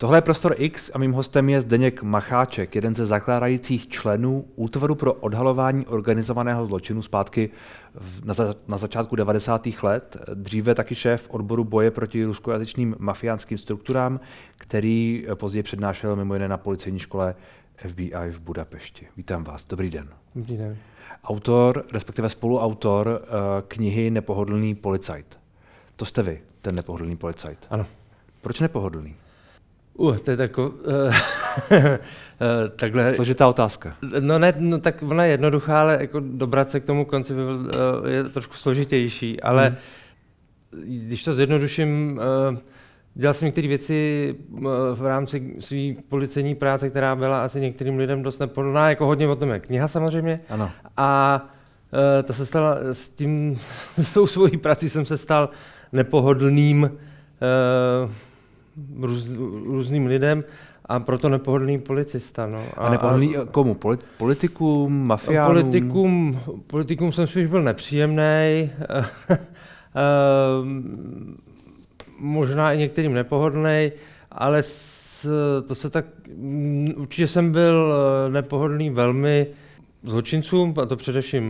Tohle je Prostor X a mým hostem je Zdeněk Macháček, jeden ze zakládajících členů Útvaru pro odhalování organizovaného zločinu zpátky na, za, na začátku 90. let. Dříve taky šéf odboru boje proti ruskojazyčným mafiánským strukturám, který později přednášel mimo jiné na policejní škole FBI v Budapešti. Vítám vás, dobrý den. Dobrý den. Autor, respektive spoluautor eh, knihy Nepohodlný policajt. To jste vy, ten nepohodlný policajt. Ano. Proč nepohodlný? Uh, to je tako, uh, takhle... Složitá otázka. No ne, no tak ona je jednoduchá, ale jako dobrat se k tomu konci uh, je trošku složitější, ale hmm. když to zjednoduším, uh, dělal jsem některé věci uh, v rámci své policejní práce, která byla asi některým lidem dost nepohodlná, jako hodně o tom je kniha samozřejmě. Ano. A uh, ta se stala s tím, s tou svojí prací jsem se stal nepohodlným uh, růz, různým lidem a proto nepohodlný policista. No. A, a nepohodlný a, komu? Politikům, mafiánům? Politikům, politikům jsem spíš byl nepříjemný. Ehm, možná i některým nepohodlný, ale s, to se tak, mm, určitě jsem byl eh, nepohodlný velmi zločincům, a to především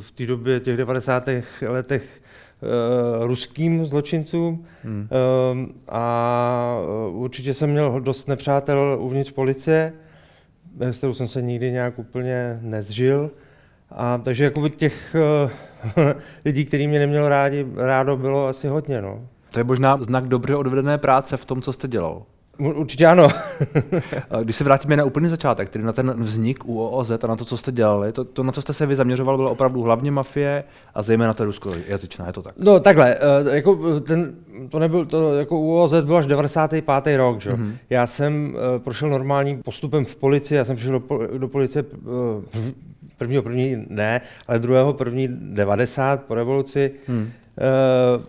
v té době těch 90. letech ruským zločincům hmm. uh, a určitě jsem měl dost nepřátel uvnitř policie, s kterou jsem se nikdy nějak úplně nezžil. A takže jako těch uh, lidí, kteří mě neměl rádi, rádo, bylo asi hodně. No. To je možná znak dobře odvedené práce v tom, co jste dělal. Určitě ano. Když se vrátíme na úplný začátek, tedy na ten vznik UOOZ a na to, co jste dělali, to, to na co jste se vy zaměřoval, bylo opravdu hlavně mafie a zejména ta ruskojazyčná, je to tak? No takhle, eh, jako ten, to nebyl, to jako UOOZ byl až 95. rok, že? Mm-hmm. Já jsem uh, prošel normálním postupem v policii, já jsem přišel do, do policie prvního první ne, ale druhého první 90 po revoluci mm.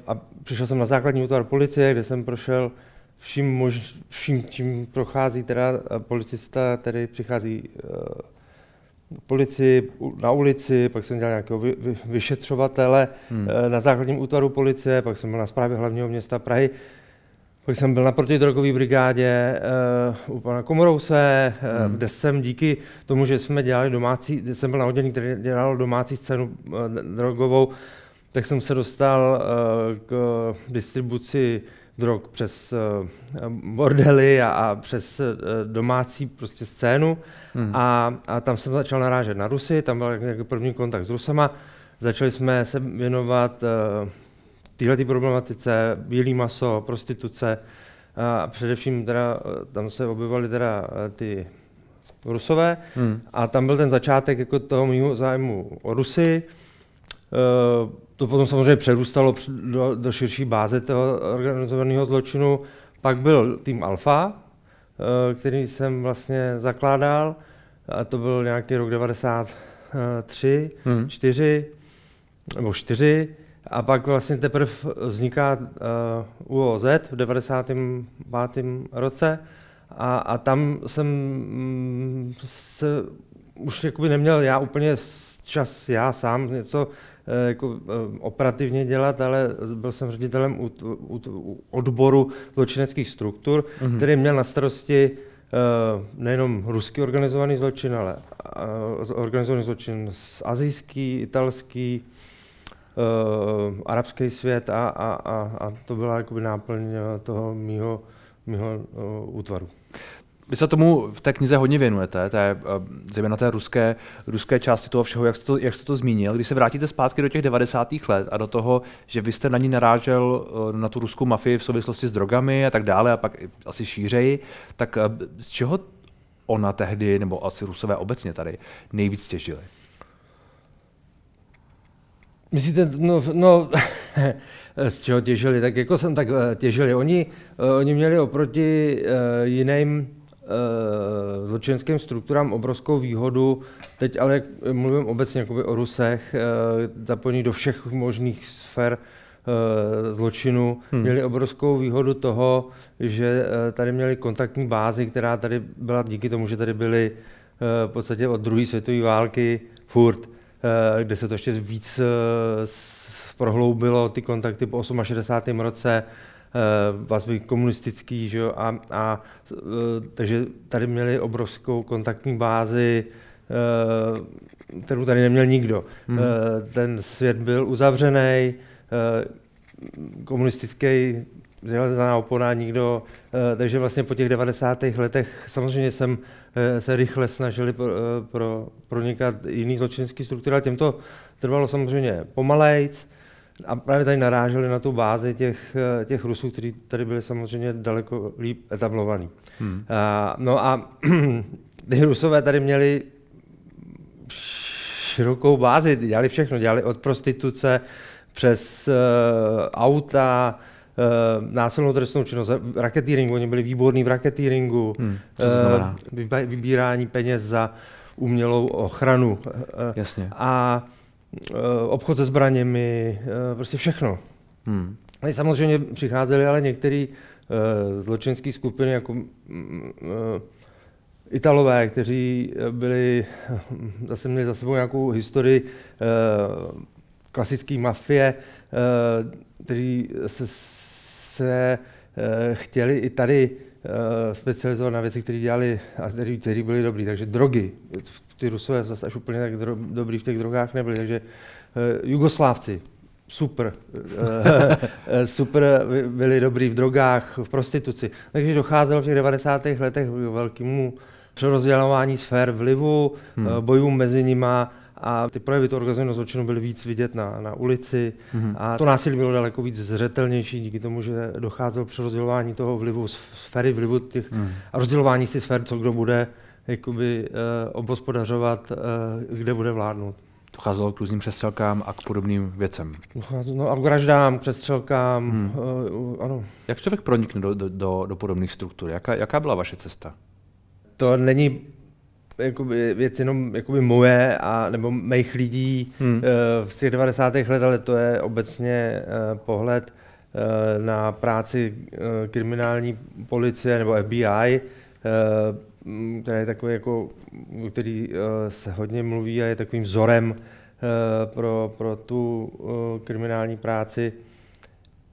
a přišel jsem na základní útvar policie, kde jsem prošel vším, mož, vším čím prochází teda eh, policista, který přichází uh, policii na ulici, pak jsem dělal nějakého vy, vy, vyšetřovatele hmm. uh, na základním útvaru policie, pak jsem byl na správě hlavního města Prahy, pak jsem byl na protidrogové brigádě uh, u pana Komorouse, uh, hmm. kde jsem díky tomu, že jsme dělali domácí, jsem byl na oddělení, který dělal domácí scénu uh, drogovou, tak jsem se dostal uh, k distribuci drog přes uh, bordely a, a přes uh, domácí prostě scénu hmm. a, a tam jsem začal narážet na Rusy, tam byl nějaký první kontakt s Rusama, začali jsme se věnovat téhle problematice, bílý maso, prostituce a především teda, tam se objevovaly teda ty Rusové hmm. a tam byl ten začátek jako toho mého zájmu o Rusy. To potom samozřejmě přerůstalo do, do širší báze toho organizovaného zločinu. Pak byl tým Alfa, eh, který jsem vlastně zakládal, a to byl nějaký rok 93, hmm. 4, nebo 4, a pak vlastně teprve vzniká uh, UOZ v 95. roce a, a tam jsem mm, se už jakoby neměl já úplně čas já sám něco Eh, jako eh, operativně dělat, ale byl jsem ředitelem u, u, u odboru zločineckých struktur, mm-hmm. který měl na starosti uh, nejenom ruský organizovaný zločin, ale organizovaný zločin z azijský, italský, uh, arabský svět a, a, a, a to byla jakoby náplň toho mýho, mýho uh, útvaru. Vy se tomu v té knize hodně věnujete, té, eh, zejména té ruské, ruské části toho všeho, jak jste, to, jak jste to zmínil. Když se vrátíte zpátky do těch 90. let a do toho, že vy jste na ní narážel eh, na tu ruskou mafii v souvislosti s drogami a tak dále, a pak asi šířeji, tak eh, z čeho ona tehdy, nebo asi rusové obecně tady, nejvíc těžili? Myslíte, no, no z čeho těžili, tak jako jsem tak těžili. Oni, oni měli oproti jiným zločinským strukturám obrovskou výhodu. Teď ale mluvím obecně jakoby o Rusech, eh, zapojení do všech možných sfér eh, zločinu, hmm. měli obrovskou výhodu toho, že tady měli kontaktní bázi, která tady byla díky tomu, že tady byly v podstatě od druhé světové války furt, kde se to ještě víc prohloubilo, ty kontakty po 68. roce, vazby komunistický, že jo, a, a takže tady měli obrovskou kontaktní bázi, kterou tady neměl nikdo. Hmm. Ten svět byl uzavřený, komunistický železná opona, nikdo, takže vlastně po těch 90. letech samozřejmě jsem se rychle snažili pro, pro, pronikat jiný zločinský struktury, ale těm to trvalo samozřejmě pomalejc, a právě tady naráželi na tu bázi těch, těch Rusů, kteří tady byli samozřejmě daleko líp etablovaní. Hmm. A, no a ty Rusové tady měli širokou bázi, dělali všechno, dělali od prostituce přes uh, auta, uh, násilnou trestnou činnost, raketýringu, oni byli výborní v raketýringu, hmm. uh, vybírání peněz za umělou ochranu. Jasně. A obchod se zbraněmi, eh, prostě všechno. Hmm. Samozřejmě přicházely ale některé uh, zločinské skupiny, jako uh, Italové, kteří byli, zase měli za sebou nějakou historii klasické mafie, kteří se, se chtěli i tady specializovat na věci, které dělali a které byly dobrý. Takže drogy, ty Rusové zase až úplně tak dro, dobrý v těch drogách nebyli, takže uh, Jugoslávci, super, uh, super byli dobrý v drogách, v prostituci. Takže docházelo v těch 90. letech k velkému přerozdělování sfér vlivu, hmm. uh, bojům mezi nima a ty projevy toho organizovaného zločinu byly víc vidět na, na ulici hmm. a to násilí bylo daleko víc zřetelnější díky tomu, že docházelo k přerozdělování toho vlivu, sféry vlivu těch, hmm. a rozdělování si sfér, co kdo bude jakoby, uh, obospodařovat, uh, kde bude vládnout. Docházelo k různým přestřelkám a k podobným věcem. No a k vraždám, přestřelkám, hmm. uh, ano. Jak člověk pronikne do, do, do, do podobných struktur? Jaká, jaká byla vaše cesta? To není jakoby, věc jenom jakoby moje a, nebo mých lidí hmm. uh, v těch 90. letech, ale to je obecně uh, pohled uh, na práci uh, kriminální policie nebo FBI. Uh, Mm, který je takový jako, který eh, se hodně mluví a je takovým vzorem eh, pro, pro tu eh, kriminální práci.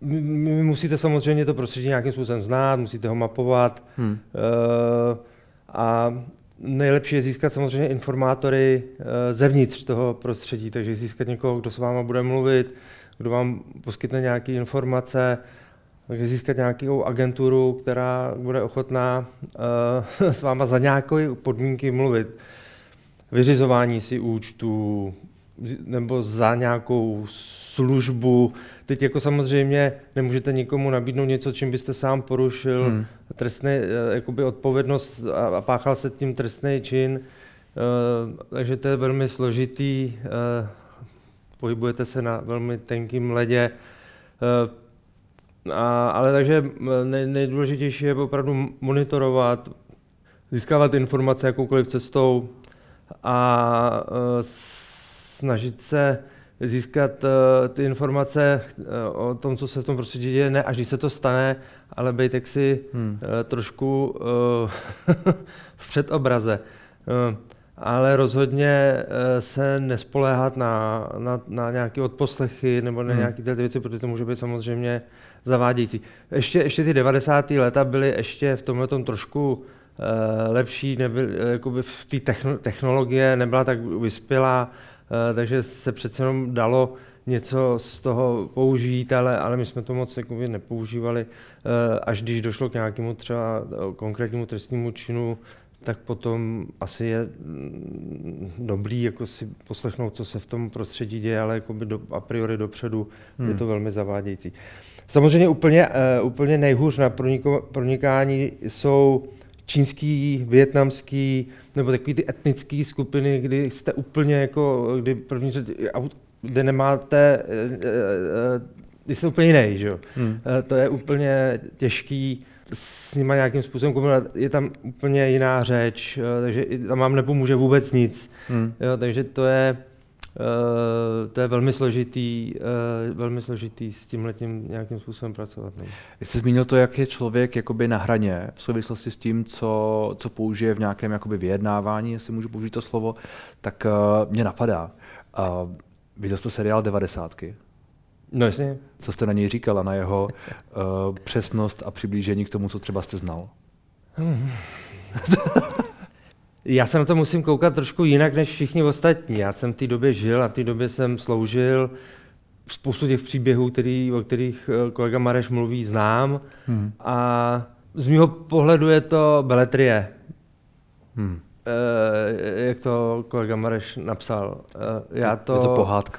Vy musíte samozřejmě to prostředí nějakým způsobem znát, musíte ho mapovat hmm. a nejlepší je získat samozřejmě informátory zevnitř toho prostředí, takže získat někoho, kdo s váma bude mluvit, kdo vám poskytne nějaké informace, takže získat nějakou agenturu, která bude ochotná uh, s váma za nějaké podmínky mluvit. Vyřizování si účtu nebo za nějakou službu. Teď jako samozřejmě nemůžete nikomu nabídnout něco, čím byste sám porušil hmm. trestný, uh, jakoby odpovědnost a, a páchal se tím trestný čin. Uh, takže to je velmi složitý. Uh, pohybujete se na velmi tenkým ledě. Uh, a, ale takže nej, nejdůležitější je opravdu monitorovat, získávat informace jakoukoliv cestou a uh, snažit se získat uh, ty informace uh, o tom, co se v tom prostředí děje, ne až když se to stane, ale být jaksi hmm. uh, trošku uh, v předobraze. Uh, ale rozhodně se nespoléhat na, na, na nějaké odposlechy nebo na hmm. nějaké ty věci, protože to může být samozřejmě zavádějící. Ještě, ještě ty 90. léta byly ještě v tomhle tom trošku uh, lepší, nebyl, uh, jakoby v té techno, technologie nebyla tak vyspělá, uh, takže se přece jenom dalo něco z toho použít, ale, ale my jsme to moc jakoby, nepoužívali. Uh, až když došlo k nějakému třeba konkrétnímu trestnímu činu, tak potom asi je mm, dobrý jako si poslechnout, co se v tom prostředí děje, ale do, a priori dopředu hmm. je to velmi zavádějící. Samozřejmě úplně, uh, úplně nejhůř na pronikání jsou čínský, větnamský, nebo takový ty etnické skupiny, kdy jste úplně jako, kdy první kde nemáte, kdy jste úplně jiný, že jo. Hmm. To je úplně těžký s nimi nějakým způsobem komunikovat. Je tam úplně jiná řeč, takže tam vám nepomůže vůbec nic. Hmm. Jo, takže to je, Uh, to je velmi složitý, uh, velmi složitý s tím letím nějakým způsobem pracovat. Ne? Jste zmínil to, jak je člověk jakoby na hraně v souvislosti s tím, co, co použije v nějakém jakoby vyjednávání, jestli můžu použít to slovo, tak uh, mě napadá. Uh, viděl jste seriál 90. No jasně. Co jste na něj říkala, na jeho uh, přesnost a přiblížení k tomu, co třeba jste znal? Já se na to musím koukat trošku jinak než všichni ostatní. Já jsem v té době žil a v té době jsem sloužil. Spoustu těch příběhů, který, o kterých eh, kolega Mareš mluví, znám. Hmm. A z mého pohledu je to beletrie. Hmm. E, jak to kolega Mareš napsal. E, já to, je to pohádka.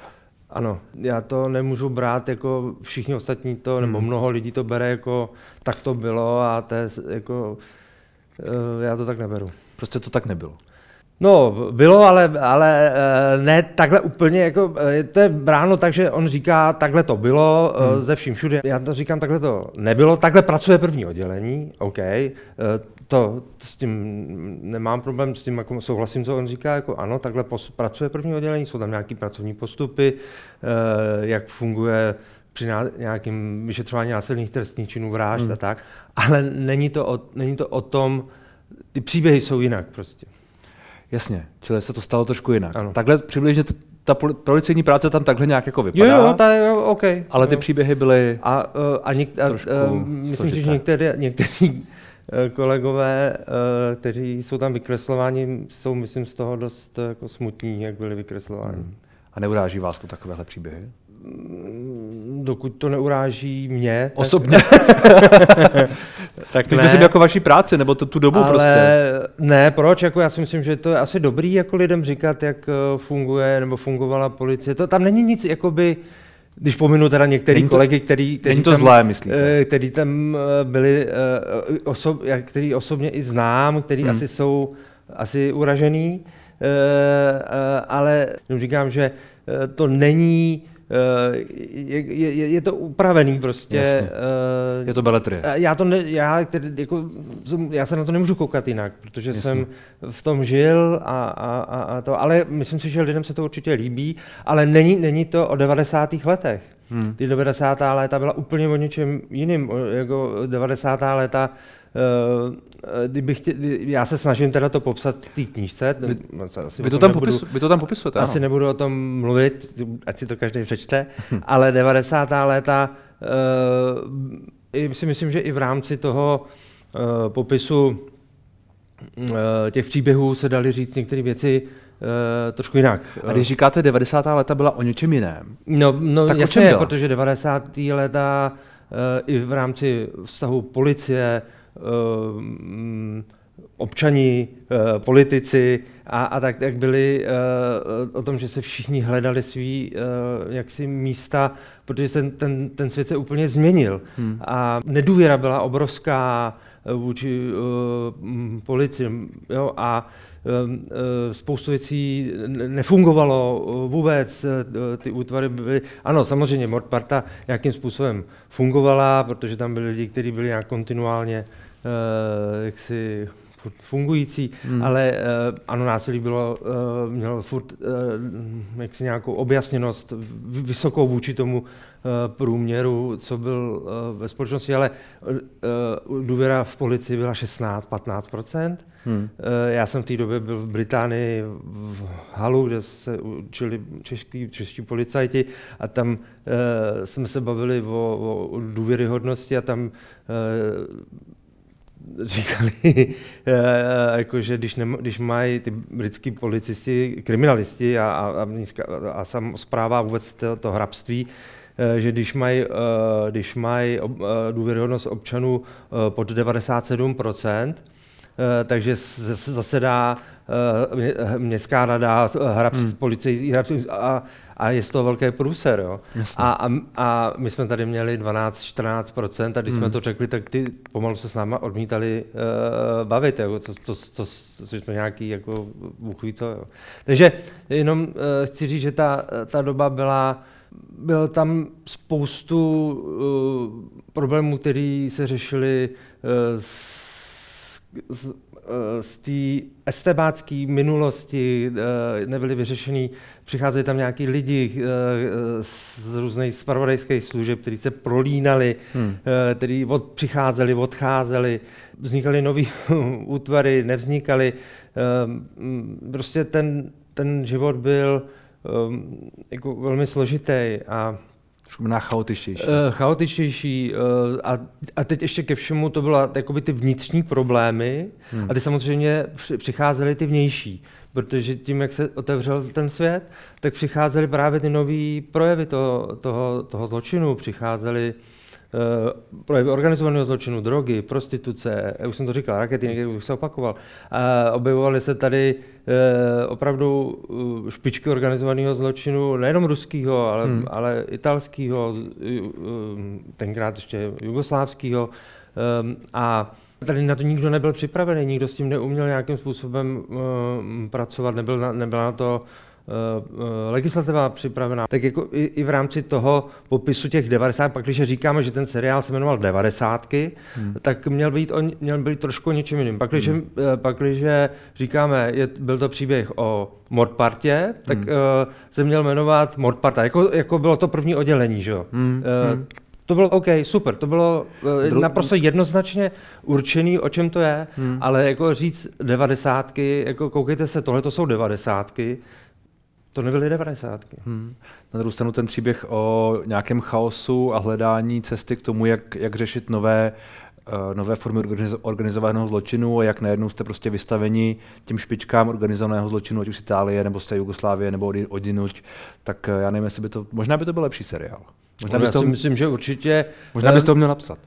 Ano, já to nemůžu brát jako všichni ostatní to, nebo hmm. mnoho lidí to bere jako tak to bylo a to je jako, já to tak neberu. Prostě to tak nebylo. No, bylo, ale, ale eh, ne takhle úplně, jako, eh, to je bráno tak, že on říká, takhle to bylo, eh, hmm. ze vším všude. Já to říkám, takhle to nebylo, takhle pracuje první oddělení, OK, to, to s tím nemám problém, s tím jako souhlasím, co on říká, jako ano, takhle pracuje první oddělení, jsou tam nějaké pracovní postupy, jak funguje při nějakém vyšetřování násilných trestných činů vražd hmm. a tak, ale není to o, není to o tom, ty příběhy jsou jinak prostě. Jasně, čili se to stalo trošku jinak. Ano. Takhle přibližně ta policejní práce tam takhle nějak jako vypadá. Jo, jo, ta, jo OK. Ale ty příběhy byly A, uh, a, něk, a uh, myslím si, že některé, někteří uh, kolegové, kteří jsou tam vykreslováni, jsou, myslím, z toho dost jako smutní, jak byli vykreslováni. Hmm. A neuráží vás to takovéhle příběhy? Dokud to neuráží mě. Tak... Osobně. tak to myslím jako vaší práci, nebo to tu dobu Ale prostě. Ne, proč? Jako já si myslím, že to je asi dobrý jako lidem říkat, jak eh, funguje nebo fungovala policie. To tam není nic, jakoby, když pominu teda některý to, kolegy, který, který, to tam, zlé, myslíte? Eh, který tam eh, byli, osob, který osobně i znám, který hmm. asi jsou asi uražený, ale říkám, že to není je, je, je to upravený prostě. Jasně. Je to beletrie. Eh, já, to ne, já, který, jako, já se na to nemůžu koukat jinak, protože Jasně. jsem v tom žil a, a, a, a to, ale myslím si, že lidem se to určitě líbí, ale není, není to o 90. letech. Hmm. Ty 90. léta byla úplně o něčem jiným. Jako 90. léta Eh, kdybych tě, já se snažím teda to popsat v té knížce. Vy, asi vy, to tam nebudu, popis, vy to tam popisujete, Asi ano. nebudu o tom mluvit, ať si to každý přečte, ale 90. léta, uh, si myslím, že i v rámci toho uh, popisu uh, těch příběhů se dali říct některé věci uh, trošku jinak. A když říkáte 90. léta byla o něčem jiném, no, no tak jasně, protože 90. léta uh, i v rámci vztahu policie, občani, eh, politici a, a tak, jak byli eh, o tom, že se všichni hledali svý jaksi místa, protože ten, ten, ten svět se úplně změnil. Hmm. A nedůvěra byla obrovská vůči policii. Jo? A spoustu věcí nefungovalo vůbec, ty útvary byly, ano, samozřejmě Mordparta jakým způsobem fungovala, protože tam byli lidi, kteří byli nějak kontinuálně jaksi fungující, hmm. ale uh, ano, násilí bylo, uh, mělo furt uh, jaksi nějakou objasněnost vysokou vůči tomu uh, průměru, co byl uh, ve společnosti, ale uh, důvěra v policii byla 16-15%. Hmm. Uh, já jsem v té době byl v Británii v Halu, kde se učili čeští, čeští policajti a tam uh, jsme se bavili o, o důvěryhodnosti a tam uh, říkali, eh, jako, že když, nem, když mají ty britský policisti, kriminalisti a, a, a, a sam zpráva vůbec to, to hrabství, eh, že když mají, eh, když mají důvěryhodnost občanů pod 97%, takže zasedá městská rada, hrabství, hmm. hrabství, a a je z toho velký průser. Jo? A, a, a my jsme tady měli 12-14% a když hmm. jsme to řekli, tak ty pomalu se s náma odmítali uh, bavit. Jako to, to, to, to, to nějaký jako Bůh ví co. Jo. Takže jenom uh, chci říct, že ta, ta doba byla bylo tam spoustu uh, problémů, které se řešily uh, s, s z té estebácké minulosti eh, nebyly vyřešený. Přicházeli tam nějaký lidi eh, z různých spravodajských služeb, kteří se prolínali, hmm. kteří od, přicházeli, odcházeli, vznikaly nové útvary, nevznikaly. Prostě ten, ten život byl jako velmi složitý a Možná chaotičtější. Uh, chaotičtější uh, a, a teď ještě ke všemu to byla jakoby ty vnitřní problémy hmm. a ty samozřejmě přicházely ty vnější, protože tím, jak se otevřel ten svět, tak přicházely právě ty nové projevy toho, toho, toho zločinu, přicházely projevy organizovaného zločinu, drogy, prostituce, já už jsem to říkal, rakety, někdy už se opakoval. A objevovaly se tady eh, opravdu eh, špičky organizovaného zločinu, nejenom ruského, ale, hmm. ale italského, tenkrát ještě jugoslávského. A Tady na to nikdo nebyl připravený, nikdo s tím neuměl nějakým způsobem uh, pracovat, nebyl na, nebyl na to Eh, eh, legislativa připravená, tak jako i, i v rámci toho popisu těch 90, pak když říkáme, že ten seriál se jmenoval 90, hmm. tak měl být, on, měl být trošku něčím jiným. Pak když, hmm. Eh, pak, když říkáme, je, byl to příběh o Mordpartě, tak hmm. uh, se měl jmenovat Mordparta, jako, jako bylo to první oddělení, že jo. Hmm. Uh, to bylo OK, super, to bylo uh, naprosto jednoznačně určený, o čem to je, hmm. ale jako říct devadesátky, jako koukejte se, tohle to jsou devadesátky, to nebyly devadesátky. Hmm. Na druhou stranu ten příběh o nějakém chaosu a hledání cesty k tomu, jak, jak řešit nové, uh, nové formy organizovaného zločinu a jak najednou jste prostě vystaveni těm špičkám organizovaného zločinu, ať už z Itálie, nebo z té Jugoslávie, nebo odinuť, tak uh, já nevím, jestli by to, možná by to byl lepší seriál. Možná toho, si myslím, že určitě... Možná bys to měl napsat.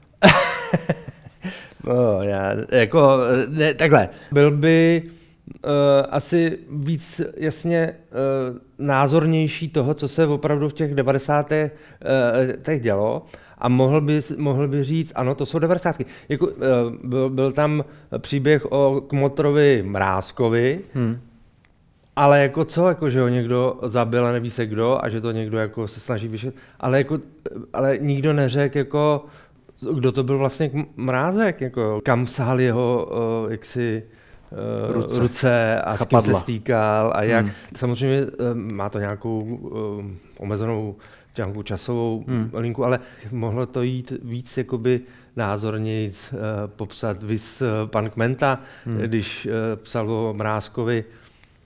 no, já, jako, ne, takhle, byl by asi víc jasně uh, názornější toho, co se opravdu v těch 90. Uh, dělo a mohl by, mohl by říct, ano, to jsou 90. Jako, uh, byl, byl tam příběh o Kmotrovi Mrázkovi, hmm. Ale jako co, jako že ho někdo zabil a neví se kdo a že to někdo jako se snaží vyšet, ale, jako, ale nikdo neřekl jako, kdo to byl vlastně mrázek, jako kam sál jeho uh, jaksi uh, ruce. ruce a Chapadla. s kým se stýkal a jak. Hmm. Samozřejmě uh, má to nějakou uh, omezenou nějakou časovou hmm. linku, ale mohlo to jít víc jakoby názorněji uh, popsat. Vys uh, pan Kmenta, hmm. když uh, psal o Mrázkovi,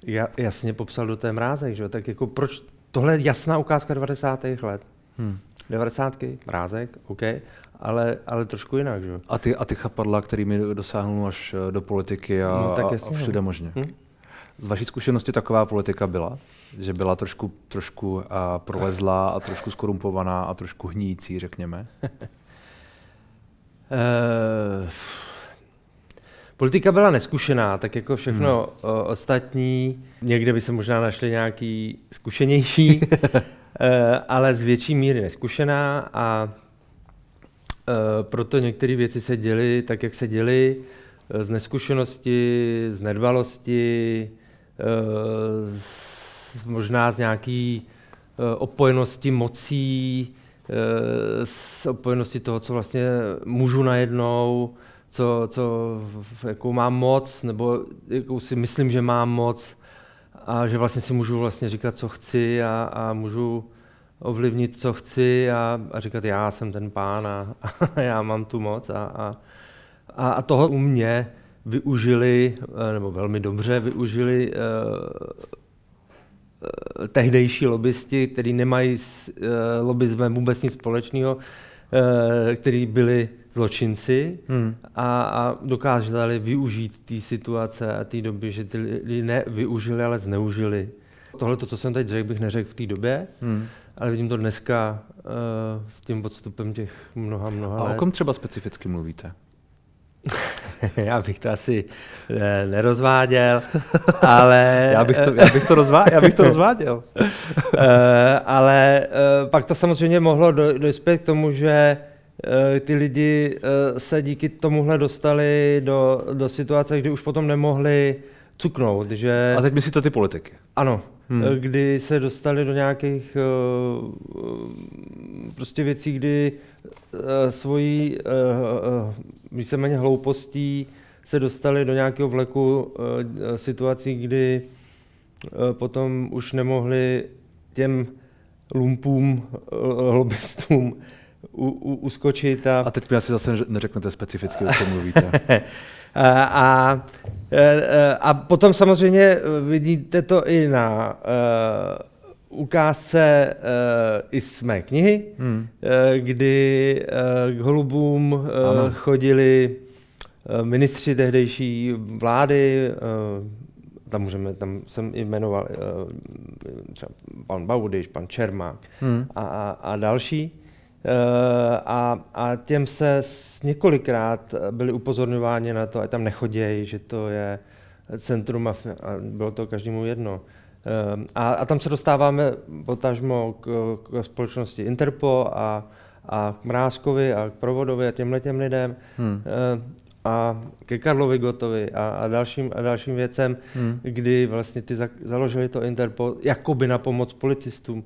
ja, jasně popsal do té mrázek, že? tak jako proč, tohle je jasná ukázka 90. let. Hmm. 90. mrázek, OK, ale, ale trošku jinak. Že? A, ty, a ty chapadla, kterými dosáhnul až eh, do politiky a, no, tak jasně, a všude no. možně. Hm? Z vaší zkušenosti taková politika byla? Že byla trošku, trošku a prolezlá a trošku skorumpovaná a trošku hníjící, řekněme? uh, politika byla neskušená, tak jako všechno hmm. o, ostatní. Někde by se možná našli nějaký zkušenější, uh, ale z větší míry neskušená a proto některé věci se děly tak, jak se děly, eh, z neskušenosti, z nedbalosti, eh, možná z nějaký opojenosti mocí, z opojenosti toho, co vlastně můžu najednou, co, co, jakou mám moc, nebo jakou si myslím, že mám moc a že vlastně si můžu vlastně říkat, co chci a, a můžu ovlivnit, co chci a, a říkat, já jsem ten pán a, a já mám tu moc. A, a, a toho u mě využili, eh, nebo velmi dobře využili uh, tehdejší lobbysti, kteří nemají s uh, lobbyzmem vůbec nic společného, uh, kteří byli zločinci hmm. a, a dokázali využít té situace a té doby, že ty lidi nevyužili, ale zneužili. Tohle, to, co jsem teď řekl, bych neřekl v té době. Hmm ale vidím to dneska uh, s tím podstupem těch mnoha, mnoha A let. o kom třeba specificky mluvíte? já bych to asi ne, nerozváděl, ale... já, bych to, já, bych to rozvá, já bych to rozváděl. uh, ale uh, pak to samozřejmě mohlo do, dospět k tomu, že uh, ty lidi uh, se díky tomuhle dostali do, do situace, kdy už potom nemohli cuknout. Že... A teď myslíte ty politiky? Ano, hmm. kdy se dostali do nějakých uh, prostě věcí, kdy uh, svojí uh, víceméně hloupostí se dostali do nějakého vleku uh, situací, kdy uh, potom už nemohli těm lumpům, uh, lobbystům u, u, uskočit. A... a teď mi asi zase neřeknete specificky, o čem mluvíte. A, a potom samozřejmě vidíte to i na ukázce uh, i z mé knihy, hmm. uh, kdy uh, k holubům uh, chodili uh, ministři tehdejší vlády, uh, tam můžeme, tam jsem i jmenoval uh, třeba pan Baudyš, pan Čermák hmm. a, a, a další. Uh, a, a těm se několikrát byli upozorňováni na to, ať tam nechodějí, že to je centrum a, bylo to každému jedno. Ehm, a, a tam se dostáváme potažmo k, k společnosti Interpo a, a k Mrázkovi a k Provodovi a těmhle těm lidem. Hmm. A ke Karlovi Gotovi a, a, dalším, a dalším věcem, hmm. kdy vlastně ty za, založili to Interpol jakoby na pomoc policistům.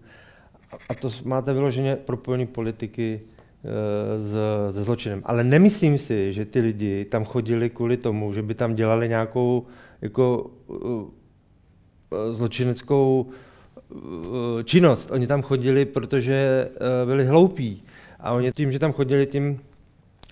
A to máte vyloženě propojení politiky e, se zločinem. Ale nemyslím si, že ty lidi tam chodili kvůli tomu, že by tam dělali nějakou jako Eh, zločineckou eh, činnost. Oni tam chodili, protože eh, byli hloupí. A oni tím, že tam chodili, tím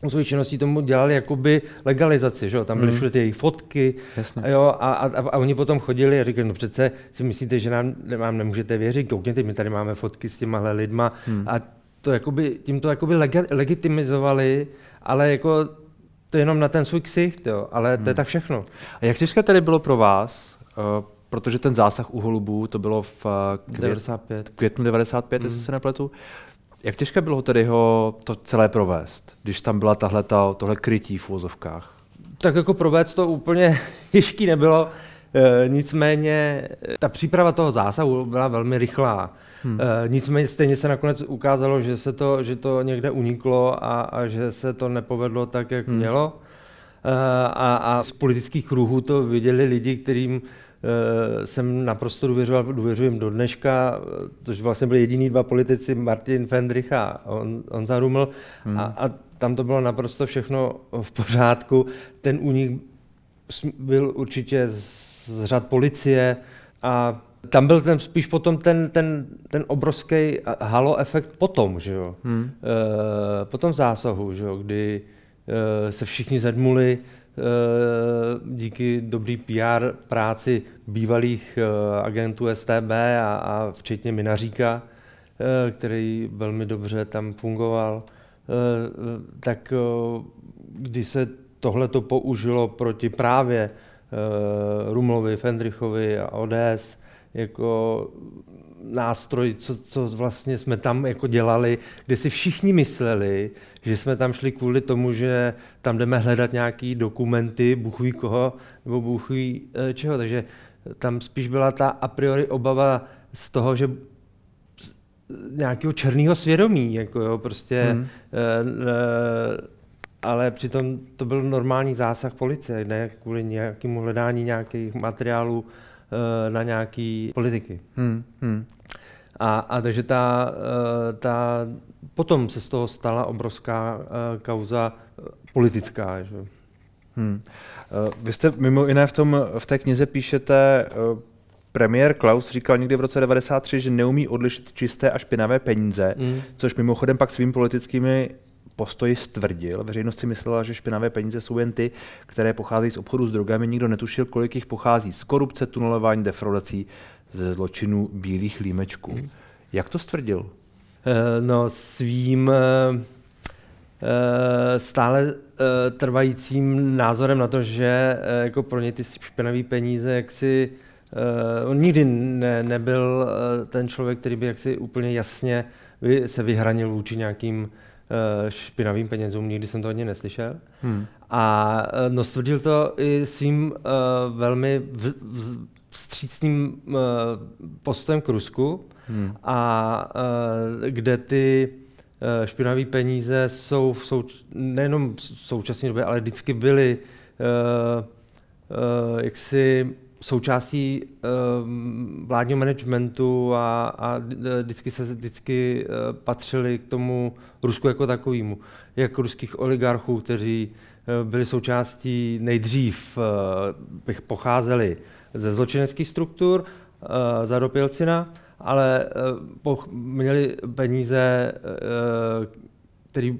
svojí činností tomu dělali jakoby legalizaci, že jo? tam byly mm. všude ty jejich fotky a, jo, a, a, a, oni potom chodili a říkali, no přece si myslíte, že nám, nám nemůžete věřit, koukněte, my tady máme fotky s těmahle lidma mm. a to jakoby, tím to jakoby leg, legitimizovali, ale jako to jenom na ten svůj ksicht, jo, ale mm. to je hmm. tak všechno. A jak těžké tedy bylo pro vás uh, protože ten zásah u holubů, to bylo v eh, květ, 95. květnu 95, mm. jestli se nepletu. Jak těžké bylo tedy ho to celé provést, když tam byla tahle, ta, tohle krytí v úvozovkách? Tak jako provést to úplně těžký nebylo, e, nicméně eh, ta příprava toho zásahu byla velmi rychlá. Hmm. E, nicméně stejně se nakonec ukázalo, že se to, že to někde uniklo a, a že se to nepovedlo tak, jak hmm. mělo. E, a, a z politických kruhů to viděli lidi, kterým jsem naprosto důvěřoval, důvěřujem do dneška, což vlastně byli jediní dva politici, Martin Fendrich a on, Honza Ruml, hmm. a, a tam to bylo naprosto všechno v pořádku. Ten únik byl určitě z řad policie a tam byl ten, spíš potom ten, ten, ten obrovský halo efekt potom, že jo? Hmm. E, po tom zásahu, že jo? kdy e, se všichni zedmuli, Eh, díky dobrý PR práci bývalých eh, agentů STB a, a včetně Minaříka, eh, který velmi dobře tam fungoval, tak když se tohle to použilo proti právě Rumlovi, Fendrichovi a ODS, jako nástroj, co, co vlastně jsme tam jako dělali, kde si všichni mysleli, že jsme tam šli kvůli tomu, že tam jdeme hledat nějaký dokumenty, buchví koho, nebo buchví eh, čeho. Takže tam spíš byla ta a priori obava z toho, že nějakého černého svědomí, jako jo, prostě, hmm. e, e, ale přitom to byl normální zásah policie, ne kvůli nějakému hledání nějakých materiálů e, na nějaký politiky. Hmm. Hmm. A, a takže ta, ta potom se z toho stala obrovská uh, kauza uh, politická. Že? Hmm. Vy jste mimo jiné v, tom, v té knize píšete, premiér Klaus říkal někdy v roce 93, že neumí odlišit čisté a špinavé peníze, hmm. což mimochodem pak svým politickými postoji stvrdil. Veřejnost si myslela, že špinavé peníze jsou jen ty, které pocházejí z obchodu s drogami. Nikdo netušil, kolik jich pochází z korupce, tunelování, defraudací, ze zločinů bílých límečků. Hmm. Jak to stvrdil? Eh, no, svým eh, eh, stále trvajícím názorem na to, že jako pro ně ty špinavé peníze jaksi on nikdy ne, nebyl ten člověk, který by jaksi úplně jasně se vyhranil vůči nějakým špinavým penězům, nikdy jsem to hodně neslyšel. Hmm. A no, stvrdil to i svým uh, velmi v, v, vstřícným uh, postojem k Rusku, hmm. a uh, kde ty uh, špinavé peníze jsou v souč- nejenom v současné době, ale vždycky byly uh, uh, jaksi součástí uh, vládního managementu a, a vždycky se vždycky uh, patřili k tomu Rusku jako takovému. Jak ruských oligarchů, kteří uh, byli součástí nejdřív, uh, pocházeli ze zločineckých struktur, uh, za Dopilcina, ale uh, měli peníze, uh, které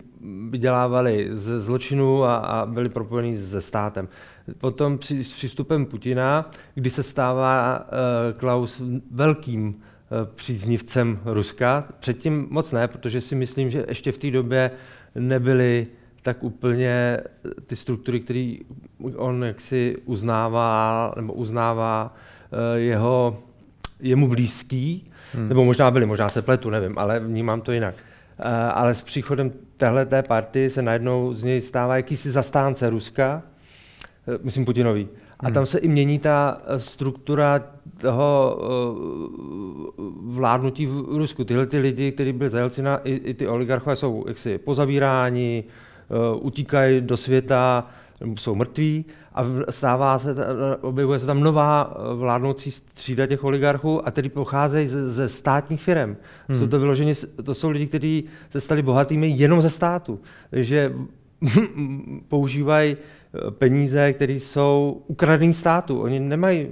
vydělávali ze zločinu a, a byli propojeni se státem. Potom při, s přístupem Putina, kdy se stává Klaus velkým příznivcem Ruska. Předtím moc ne, protože si myslím, že ještě v té době nebyly tak úplně ty struktury, které on jaksi uznává, nebo uznává jeho, jemu blízký, hmm. nebo možná byly, možná se pletu, nevím, ale vnímám to jinak. Ale s příchodem téhle té party se najednou z něj stává jakýsi zastánce Ruska, myslím Putinový. A hmm. tam se i mění ta eh, struktura toho vládnutí v Rusku. Tyhle ty lidi, kteří byli za Jelcina, i, i ty oligarchové jsou jaksi pozavíráni, utíkají do světa, jsou mrtví a stává se, objevuje se tam nová vládnoucí střída těch oligarchů a tedy pocházejí ze, ze státních firm. Hmm. Jsou to vyloženě, to jsou lidi, kteří se stali bohatými jenom ze státu. Takže používají peníze, které jsou ukradený státu. Oni nemají,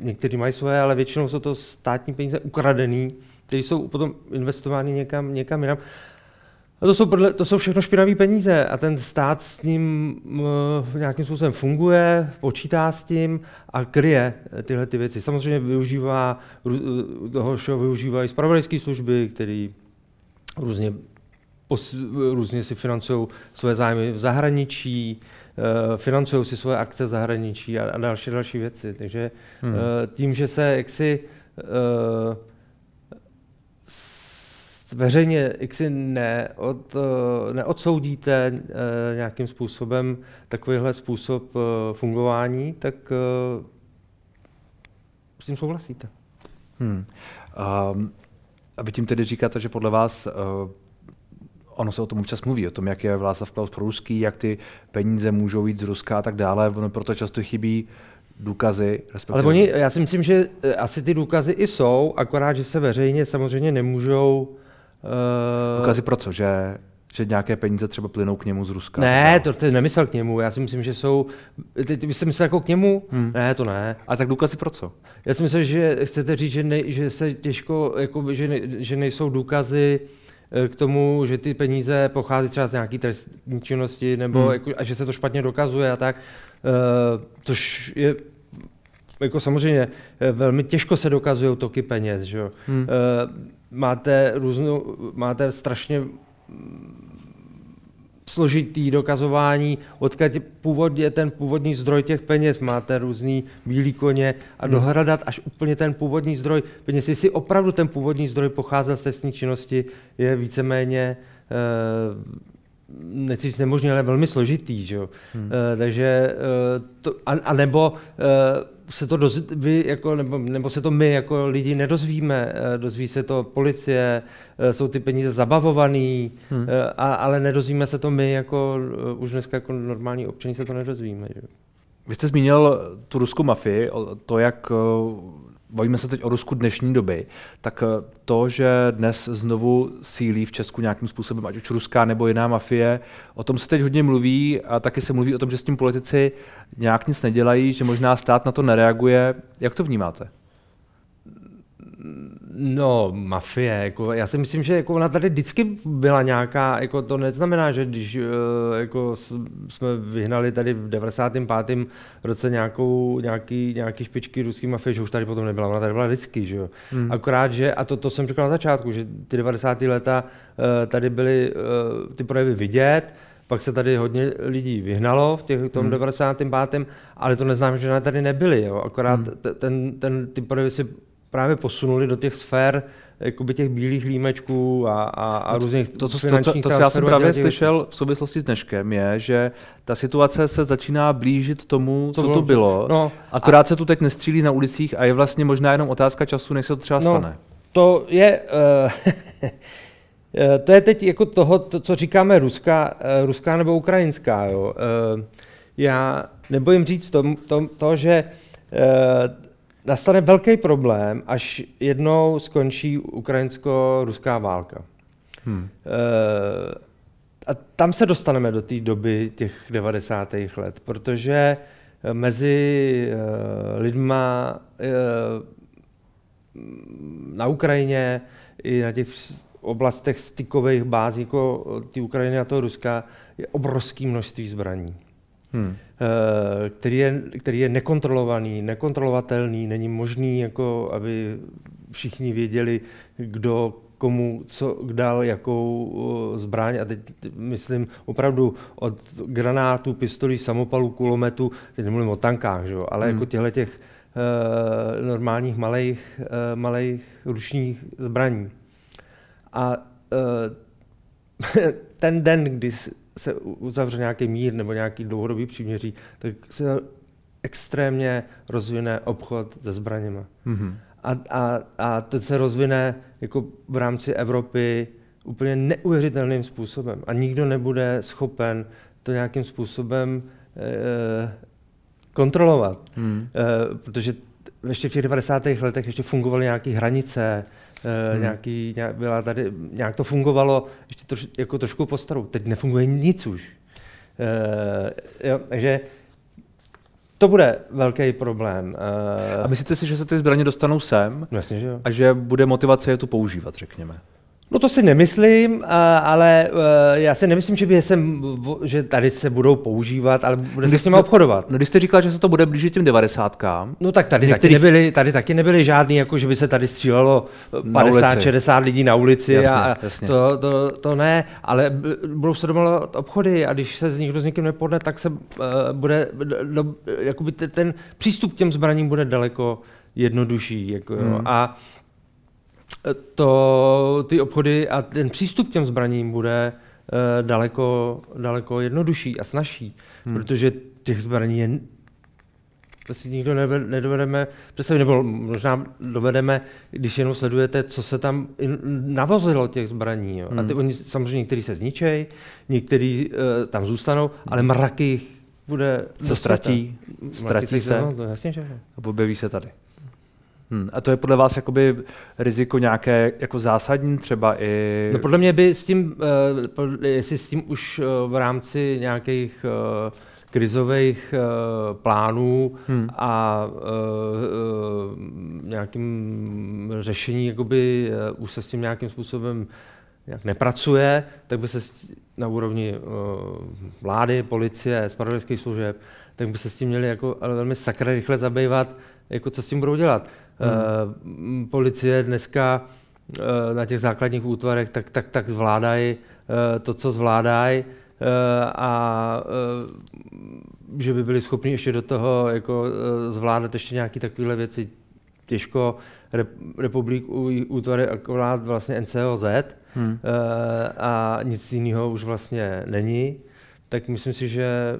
někteří mají svoje, ale většinou jsou to státní peníze ukradený, které jsou potom investovány někam, někam jinam. A to jsou, podle, to jsou všechno špinavé peníze a ten stát s ním uh, nějakým způsobem funguje, počítá s tím a kryje tyhle ty věci. Samozřejmě využívá, toho všeho využívají zpravodajské služby, které různě, pos, různě si financují své zájmy v zahraničí, Eh, financují si svoje akce v zahraničí a, a další další věci. Takže hmm. Eh, tím, že se jaksi uh, veřejně jaksi neod, neodsoudíte uh, nějakým způsobem takovýhle způsob uh, fungování, tak s tím souhlasíte. Hmm. Um, a vy tím tedy říkáte, že podle vás uh, ono se o tom občas mluví, o tom, jak je Václav Klaus ruský, jak ty peníze můžou jít z Ruska a tak dále, ono proto často chybí důkazy. Respektive... Ale oni, já si myslím, že eh, asi ty důkazy i jsou, akorát, že se veřejně samozřejmě nemůžou... Důkazy pro co? Že, že nějaké peníze třeba plynou k němu z Ruska? Ne, to ty nemyslel k němu, já si myslím, že jsou... Ty, ty byste myslel jako k němu? Hmm. Ne, to ne. A tak důkazy pro co? Já si myslím, že chcete říct, že, ne, že se těžko, jako, že, ne, že nejsou důkazy Eh, k tomu, že ty peníze pochází třeba z nějaké trestní činnosti, nebo hmm. jako, a že se to špatně dokazuje a tak, uh, což je jako samozřejmě eh, velmi těžko se dokazují toky peněz. Že? Hmm. Uh, máte, různou, máte strašně složitý dokazování, odkud původně ten původní zdroj těch peněz, máte různý bílý koně a hmm. dohledat až úplně ten původní zdroj peněz, jestli opravdu ten původní zdroj pocházel z trestní činnosti, je víceméně eh, nechci říct nemožný, ale velmi složitý. Že? Hmm. Uh, takže, uh, to, a, a nebo se to doz, vy jako, nebo, nebo se to my jako lidi nedozvíme, uh, dozví se to policie, uh, jsou ty peníze zabavované, hmm. uh, ale nedozvíme se to my jako, už dneska jako normální občani se to nedozvíme. Že? Vy jste zmínil tu ruskou mafii, to, jak bavíme se teď o Rusku dnešní doby, tak eh, to, že dnes znovu sílí v Česku nějakým způsobem, ať už ruská nebo jiná mafie, o tom se teď hodně mluví a taky se mluví o tom, že s tím politici nějak nic nedělají, že možná stát na to nereaguje. Jak to vnímáte? No, mafie, jako, já si myslím, že jako ona tady vždycky byla nějaká, jako to neznamená, že když uh, jako jsme vyhnali tady v 95. roce nějakou, nějaký, nějaký špičky ruský mafie, že už tady potom nebyla, ona tady byla vždycky, že jo. Hmm. Akorát, že, a to, to jsem řekl na začátku, že ty 90. leta uh, tady byly uh, ty projevy vidět, pak se tady hodně lidí vyhnalo v těch, tom hmm. 95. ale to neznám, že tady nebyly, jo. akorát hmm. ten, ten, ty projevy si právě posunuli do těch sfér jakoby těch bílých límečků a, a, a různých to, co, to, to, to, co já jsem právě těch... slyšel v souvislosti s dneškem, je, že ta situace se začíná blížit tomu, co, co to bylo, no, akorát a... se tu teď nestřílí na ulicích a je vlastně možná jenom otázka času, než se to třeba no, stane. To je... Uh, to je teď jako toho, to, co říkáme ruská, uh, ruská nebo ukrajinská. Jo. Uh, já nebojím říct to, to, to že nastane velký problém, až jednou skončí ukrajinsko-ruská válka. Hmm. E, a tam se dostaneme do té doby těch 90. let, protože mezi e, lidma e, na Ukrajině i na těch oblastech stykových bází jako ty Ukrajiny a toho Ruska je obrovské množství zbraní hmm. Eh, který, je, který je nekontrolovaný, nekontrolovatelný, není možný, jako aby všichni věděli, kdo komu co dal, jakou zbraň a teď myslím opravdu od granátů, pistolí, samopalů, kulometu, teď nemluvím o tankách, že jo, ale hmm. jako těchto těch uh, normálních malých, uh, malých ručních zbraní. A uh, ten den, kdy se uzavře nějaký mír nebo nějaký dlouhodobý příměří, tak se extrémně rozvine obchod se zbraněmi. Mm-hmm. A, a, a to se rozvine jako v rámci Evropy úplně neuvěřitelným způsobem. A nikdo nebude schopen to nějakým způsobem e, kontrolovat. Hmm. E, protože ještě v těch 90. letech ještě fungovaly nějaké hranice, hmm. nějaký, nějak, byla tady, nějak to fungovalo ještě troš, jako trošku postaru. Teď nefunguje nic už. E, jo, takže to bude velký problém. A myslíte si, že se ty zbraně dostanou sem? No jasně, že jo. A že bude motivace je tu používat, řekněme? No to si nemyslím, ale e, já si nemyslím, že, by sem, že tady se budou používat, ale bude se s nimi obchodovat. No když jste říkal, že se to bude blížit těm devadesátkám. No tak tady, některých... taky nebyly, tady taky nebyly žádný, jako že by se tady střílelo 50-60 lidí na ulici. Jasně, a jasně. To, to, to, ne, ale budou se domalovat obchody a když se nikdo s někým nepodne, tak se uh, bude, do, jakoby ten přístup k těm zbraním bude daleko jednodušší. Jako, hmm. A to, ty obchody a ten přístup k těm zbraním bude uh, daleko, daleko jednodušší a snažší, hmm. protože těch zbraní je to si nikdo nedovedeme představit, nebo možná dovedeme, když jenom sledujete, co se tam navozilo těch zbraní. Jo. Hmm. A ty, oni samozřejmě některý se zničejí, některý uh, tam zůstanou, ale mraky jich bude... Se ztratí, ztratí se, no, to jasně, že? a objeví se tady. Hmm. A to je podle vás jakoby riziko nějaké jako zásadní třeba i... No podle mě by s tím, uh, jestli s tím už uh, v rámci nějakých uh, krizových uh, plánů hmm. a uh, uh, nějakým řešení, jakoby uh, už se s tím nějakým způsobem jak nepracuje, tak by se na úrovni uh, vlády, policie, spravodajských služeb, tak by se s tím měli jako ale velmi sakra rychle zabývat, jako co s tím budou dělat. Hmm. Policie dneska eh, na těch základních útvarech tak, tak, tak zvládají eh, to, co zvládají a že by byli schopni ještě do toho jako zvládat ještě nějaké takovéhle věci. Těžko republik útvary akorát vlastně NCOZ hmm. a nic jiného už vlastně není. Tak myslím si, že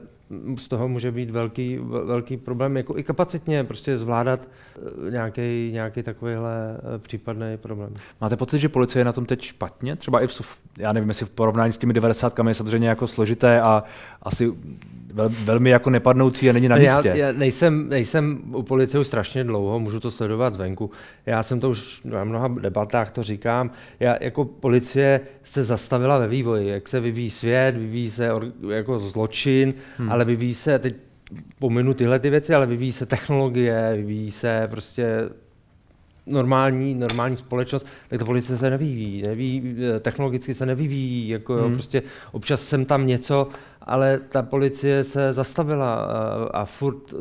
z toho může být velký, velký problém, jako i kapacitně prostě zvládat nějaký, eh, nějaký takovýhle eh, případný problém. Máte pocit, že policie je na tom teď špatně? Třeba i v, já nevím, jestli v porovnání s těmi 90 je samozřejmě jako složité a asi vel, velmi jako nepadnoucí a není na místě. Já, já nejsem, nejsem u policie už strašně dlouho, můžu to sledovat zvenku. Já jsem to už na mnoha debatách to říkám. Já jako policie se zastavila ve vývoji, jak se vyvíjí svět, vyvíjí se jako zločin, hmm. ale vyvíjí se, teď pominu tyhle ty věci, ale vyvíjí se technologie, vyvíjí se prostě normální, normální společnost, tak ta policie se nevyvíjí, nevyvíjí technologicky se nevyvíjí, jako hmm. jo, prostě občas jsem tam něco, ale ta policie se zastavila a, a furt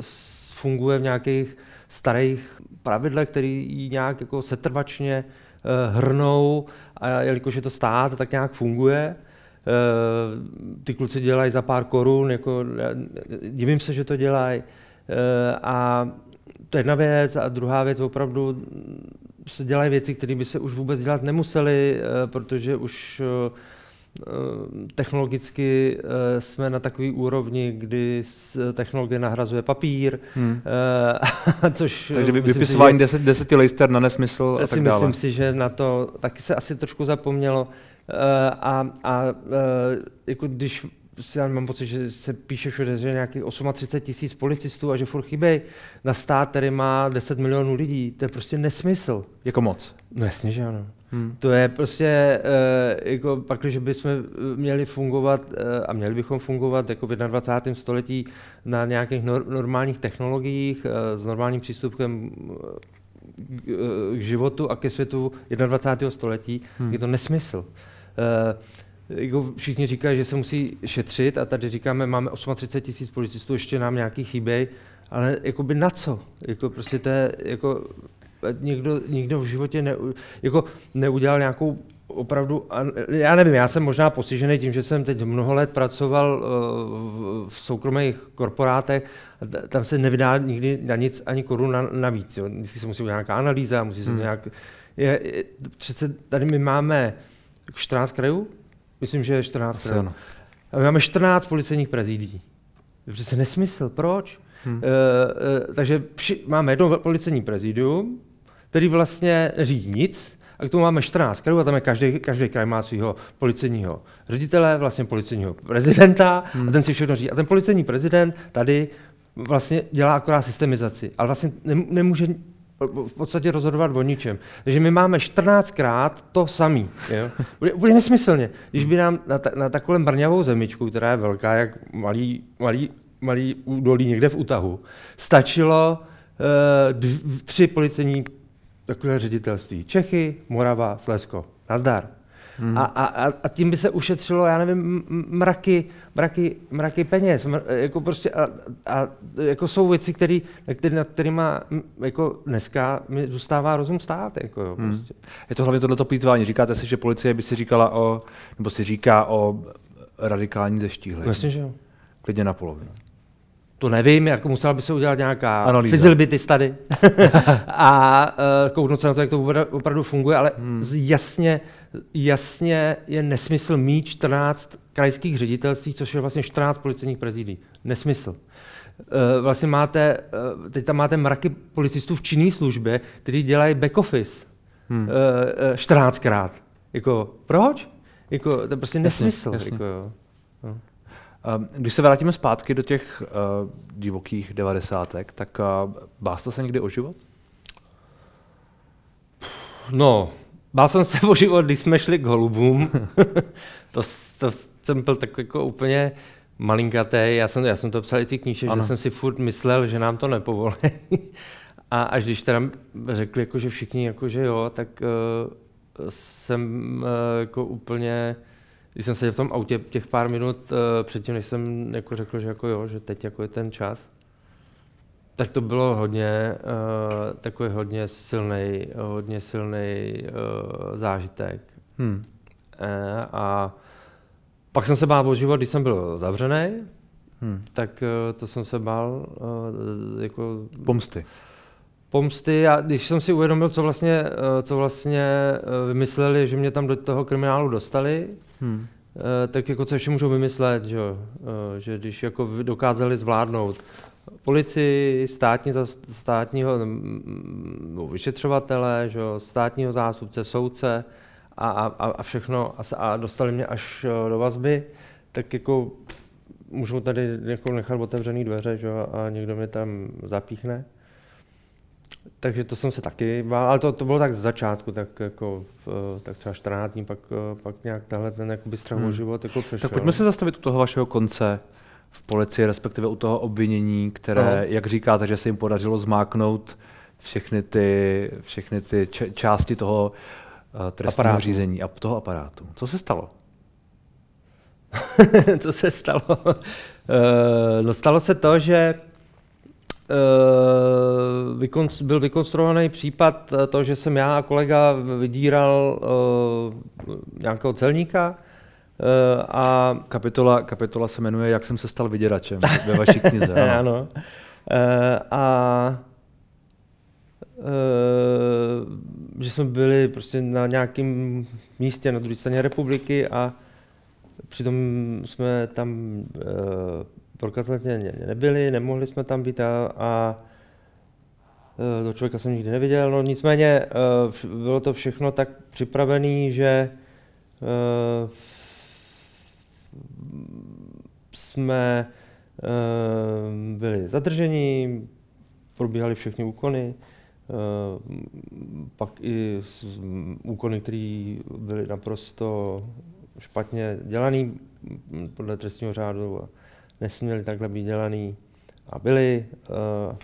funguje v nějakých starých pravidlech, které ji nějak jako setrvačně uh, hrnou a jelikož je to stát, tak nějak funguje. Uh, ty kluci dělají za pár korun, jako, divím se, že to dělají. Uh, a to je jedna věc. A druhá věc, opravdu se dělají věci, které by se už vůbec dělat nemusely, uh, protože už technologicky jsme na takové úrovni, kdy technologie nahrazuje papír, hmm. což... Takže vypisování si, deset, deseti lister na nesmysl a tak dále. Myslím si, že na to taky se asi trošku zapomnělo. A, a jako když si já mám pocit, že se píše všude, že nějakých 38 tisíc policistů a že furt chybějí na stát, který má 10 milionů lidí. To je prostě nesmysl. Jako moc? No jasně, že ano. Hmm. To je prostě, uh, jako pak, když bychom měli fungovat uh, a měli bychom fungovat jako v 21. století na nějakých nor- normálních technologiích uh, s normálním přístupem k životu a ke světu 21. století, hmm. je to nesmysl. Jako všichni říkají, že se musí šetřit a tady říkáme, máme 38 tisíc policistů, ještě nám nějaký chyběj, ale jakoby na co? Jako prostě to je, jako někdo, někdo v životě ne, jako neudělal nějakou opravdu, já nevím, já jsem možná postižený tím, že jsem teď mnoho let pracoval v soukromých korporátech, tam se nevydá nikdy na nic ani koruna navíc. Jo. Vždycky se musí udělat nějaká analýza, musí se to hmm. nějak... Je, je, přece tady my máme 14 krajů, myslím, že je 14 Asi krajů. A my máme 14 policejních prezidí. Je přece nesmysl, proč? Hmm. E, e, takže vši, máme jedno policejní prezidium, který vlastně neřídí nic, a k tomu máme 14 krajů a tam je každý, každý kraj má svého policejního ředitele, vlastně policejního prezidenta hmm. a ten si všechno řídí. A ten policejní prezident tady vlastně dělá akorát systemizaci, ale vlastně nemůže v podstatě rozhodovat o ničem. Takže my máme 14krát to samý. Bude nesmyslně. Když by nám na, ta, na takovém brňavou zemičku, která je velká, jak malý, malý, malý údolí někde v Utahu, stačilo uh, dv, tři policejní takové ředitelství. Čechy, Morava, Slezko. Nazdar. Hmm. A, a, a tím by se ušetřilo, já nevím, mraky, mraky, mraky peněz. Mr, jako prostě a, a, jako jsou věci, který, který, nad kterými jako dneska mi zůstává rozum stát. Jako, jo, hmm. prostě. Je to hlavně tohleto plýtvání. Říkáte si, že policie by si říkala o, nebo si říká o radikální zeštíhlení. Myslím, že jo. Klidně na polovinu to nevím, jako musela by se udělat nějaká Analýza. feasibility study a uh, kouknout se na to, jak to opravdu funguje, ale hmm. jasně, jasně je nesmysl mít 14 krajských ředitelství, což je vlastně 14 policejních prezidí. Nesmysl. Uh, vlastně máte, uh, teď tam máte mraky policistů v činné službě, kteří dělají back office hmm. uh, 14krát. Jako, proč? Jako, to je prostě nesmysl. Jasně, jasně. Jako, jo. No. Když se vrátíme zpátky do těch uh, divokých devadesátek, tak uh, jste se někdy o život? No, bál jsem se o život, když jsme šli k holubům. to, to jsem byl tak jako úplně malinkatý. Já jsem, já jsem to psal i ty kníže, že jsem si furt myslel, že nám to nepovolí. A až když teda řekli, jako, že všichni, jako, že jo, tak uh, jsem uh, jako úplně když jsem seděl v tom autě těch pár minut uh, předtím, než jsem jako řekl, že jako jo, že teď jako je ten čas, tak to bylo hodně, uh, takový hodně silný, hodně silný uh, zážitek. Hmm. E, a pak jsem se bál o život, když jsem byl zavřený, hmm. tak uh, to jsem se bál uh, jako... Pomsty. Pomsty a když jsem si uvědomil, co vlastně, uh, co vlastně uh, vymysleli, že mě tam do toho kriminálu dostali, Hmm. tak jako co ještě můžou vymyslet, že, eh, že když jako dokázali zvládnout policii, státní, státního no, vyšetřovatele, že, státního zástupce, soudce a, a, a všechno a, a dostali mě až eh, do vazby, tak jako můžou tady jako nechat otevřený dveře že, a někdo mě tam zapíchne. Takže to jsem se taky bál, ale to, to bylo tak z začátku, tak jako v, tak třeba 14 dní, pak, pak nějak tahle ten jakoby strach hmm. o život jako přešel. Tak pojďme se zastavit u toho vašeho konce v policii, respektive u toho obvinění, které, no. jak říkáte, že se jim podařilo zmáknout všechny ty, všechny ty č- části toho uh, trestního aparátu. řízení a toho aparátu. Co se stalo? Co se stalo? uh, no stalo se to, že uh, byl vykonstruovaný případ eh, to, že jsem já a kolega vydíral uh, nějakého celníka, a kapitola, kapitola se jmenuje Jak jsem se stal vyděračem ve vaší knize. ano. ano. Uh, a uh, že jsme byli prostě na nějakém místě na druhé straně republiky a přitom jsme tam uh, prokazatelně nebyli, nemohli jsme tam být a, a do člověka jsem nikdy neviděl. No nicméně bylo to všechno tak připravené, že e, jsme byli zadrženi, probíhaly všechny úkony, pak i úkony, které byly naprosto špatně dělané podle trestního řádu nesměli takhle být dělaný a byli. Eh,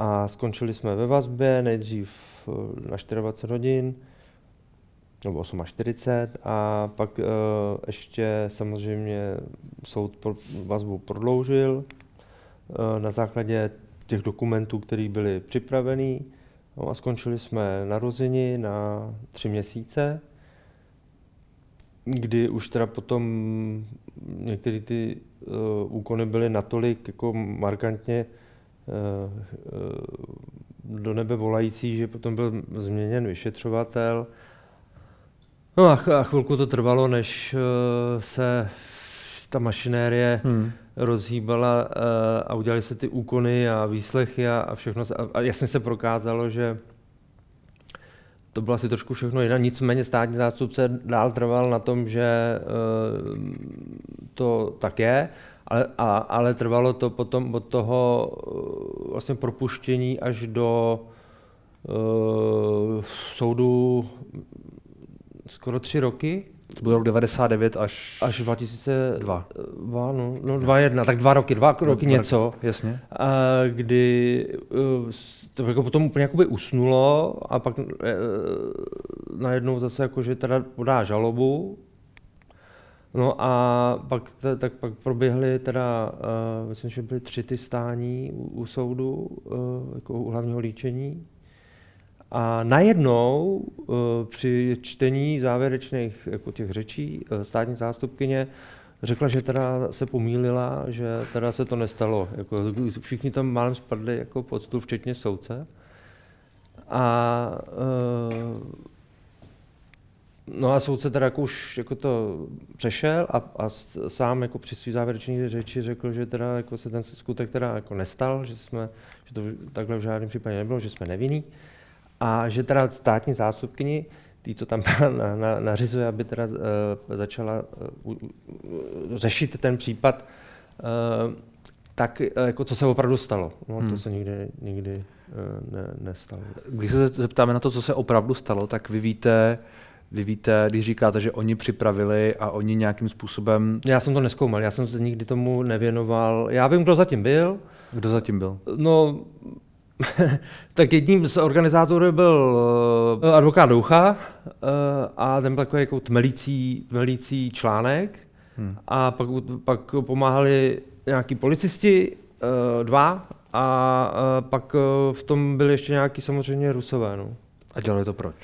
a skončili jsme ve vazbě, nejdřív eh, na 24 hodin, nebo 48 a pak uh, ještě samozřejmě soud pro vazbu prodloužil uh, na základě těch dokumentů, které byly připraveny. No a skončili jsme narození na tři měsíce, kdy už teda potom některé ty uh, úkony byly natolik jako markantně uh, uh, do nebe volající, že potom byl změněn vyšetřovatel. No a, a chvilku to trvalo, než uh, se ta mašinérie hmm. rozhýbala uh, a udělali se ty úkony a výslechy a, a všechno. A, a jasně se prokázalo, že to bylo asi trošku všechno jinak. Nicméně státní zástupce dál trval na tom, že uh, to tak je, ale, a, ale trvalo to potom od toho vlastně propuštění až do uh, soudu skoro tři roky. To byl rok 99 až... Až 2002. Dva, no, no dva jedna, tak dva roky, dva roky no, něco. Jasně. A, kdy uh, to jako potom úplně jakoby usnulo a pak uh, najednou zase jako, že teda podá žalobu. No a pak, tak pak proběhly teda, uh, myslím, že byly tři ty stání u, u soudu, uh, jako u hlavního líčení. A najednou uh, při čtení závěrečných jako těch řečí uh, státní zástupkyně řekla, že teda se pomýlila, že teda se to nestalo. Jako, všichni tam málem spadli jako pod stůl, včetně soudce. A uh, No a soudce teda jako už jako to přešel a, a sám jako při svý závěrečné řeči řekl, že teda jako se ten skutek teda jako nestal, že jsme, že to takhle v žádném případě nebylo, že jsme nevinní a že teda státní zástupkyni, tý to tam na, na, nařizuje, aby teda uh, začala uh, uh, řešit ten případ, uh, tak uh, jako co se opravdu stalo. No, hmm. To se nikdy, nikdy uh, ne, nestalo. Když se zeptáme na to, co se opravdu stalo, tak vy víte, vy víte, když říkáte, že oni připravili a oni nějakým způsobem... Já jsem to neskoumal, já jsem se nikdy tomu nevěnoval. Já vím, kdo zatím byl. Kdo zatím byl? No, tak jedním z organizátorů byl uh, advokát Doucha uh, a ten byl takový jako tmelící, tmelící článek hmm. a pak, pak pomáhali nějaký policisti, uh, dva a uh, pak uh, v tom byli ještě nějaký samozřejmě rusové. No. A dělali to proč?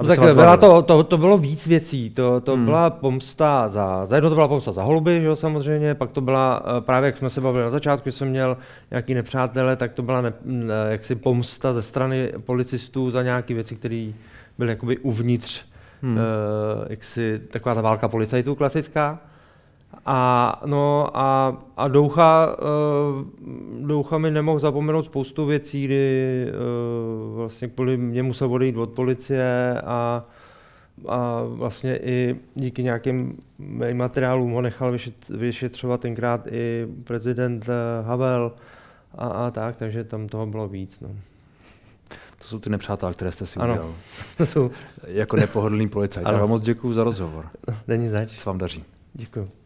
No tak byla to, to, to, bylo víc věcí. To, to hmm. byla pomsta za, za jedno to byla pomsta za holuby, že jo, samozřejmě, pak to byla, eh, právě jak jsme se bavili na začátku, že jsem měl nějaký nepřátele, tak to byla ne, ne, jaksi pomsta ze strany policistů za nějaké věci, které byly jakoby uvnitř, hmm. uh, jaksi taková ta válka policajtů klasická. A, no, a, a Doucha, uh, Doucha mi nemohl zapomenout spoustu věcí, kdy uh, vlastně kvůli mě musel odejít od policie a, a vlastně i díky nějakým materiálům ho nechal vyšet, vyšetřovat tenkrát i prezident uh, Havel a, a tak, takže tam toho bylo víc. No. To jsou ty nepřátelé, které jste si udělal. To jsou... jako nepohodlný policajt. Tak vám moc děkuji za rozhovor. Není zač. Co vám daří. Děkuji.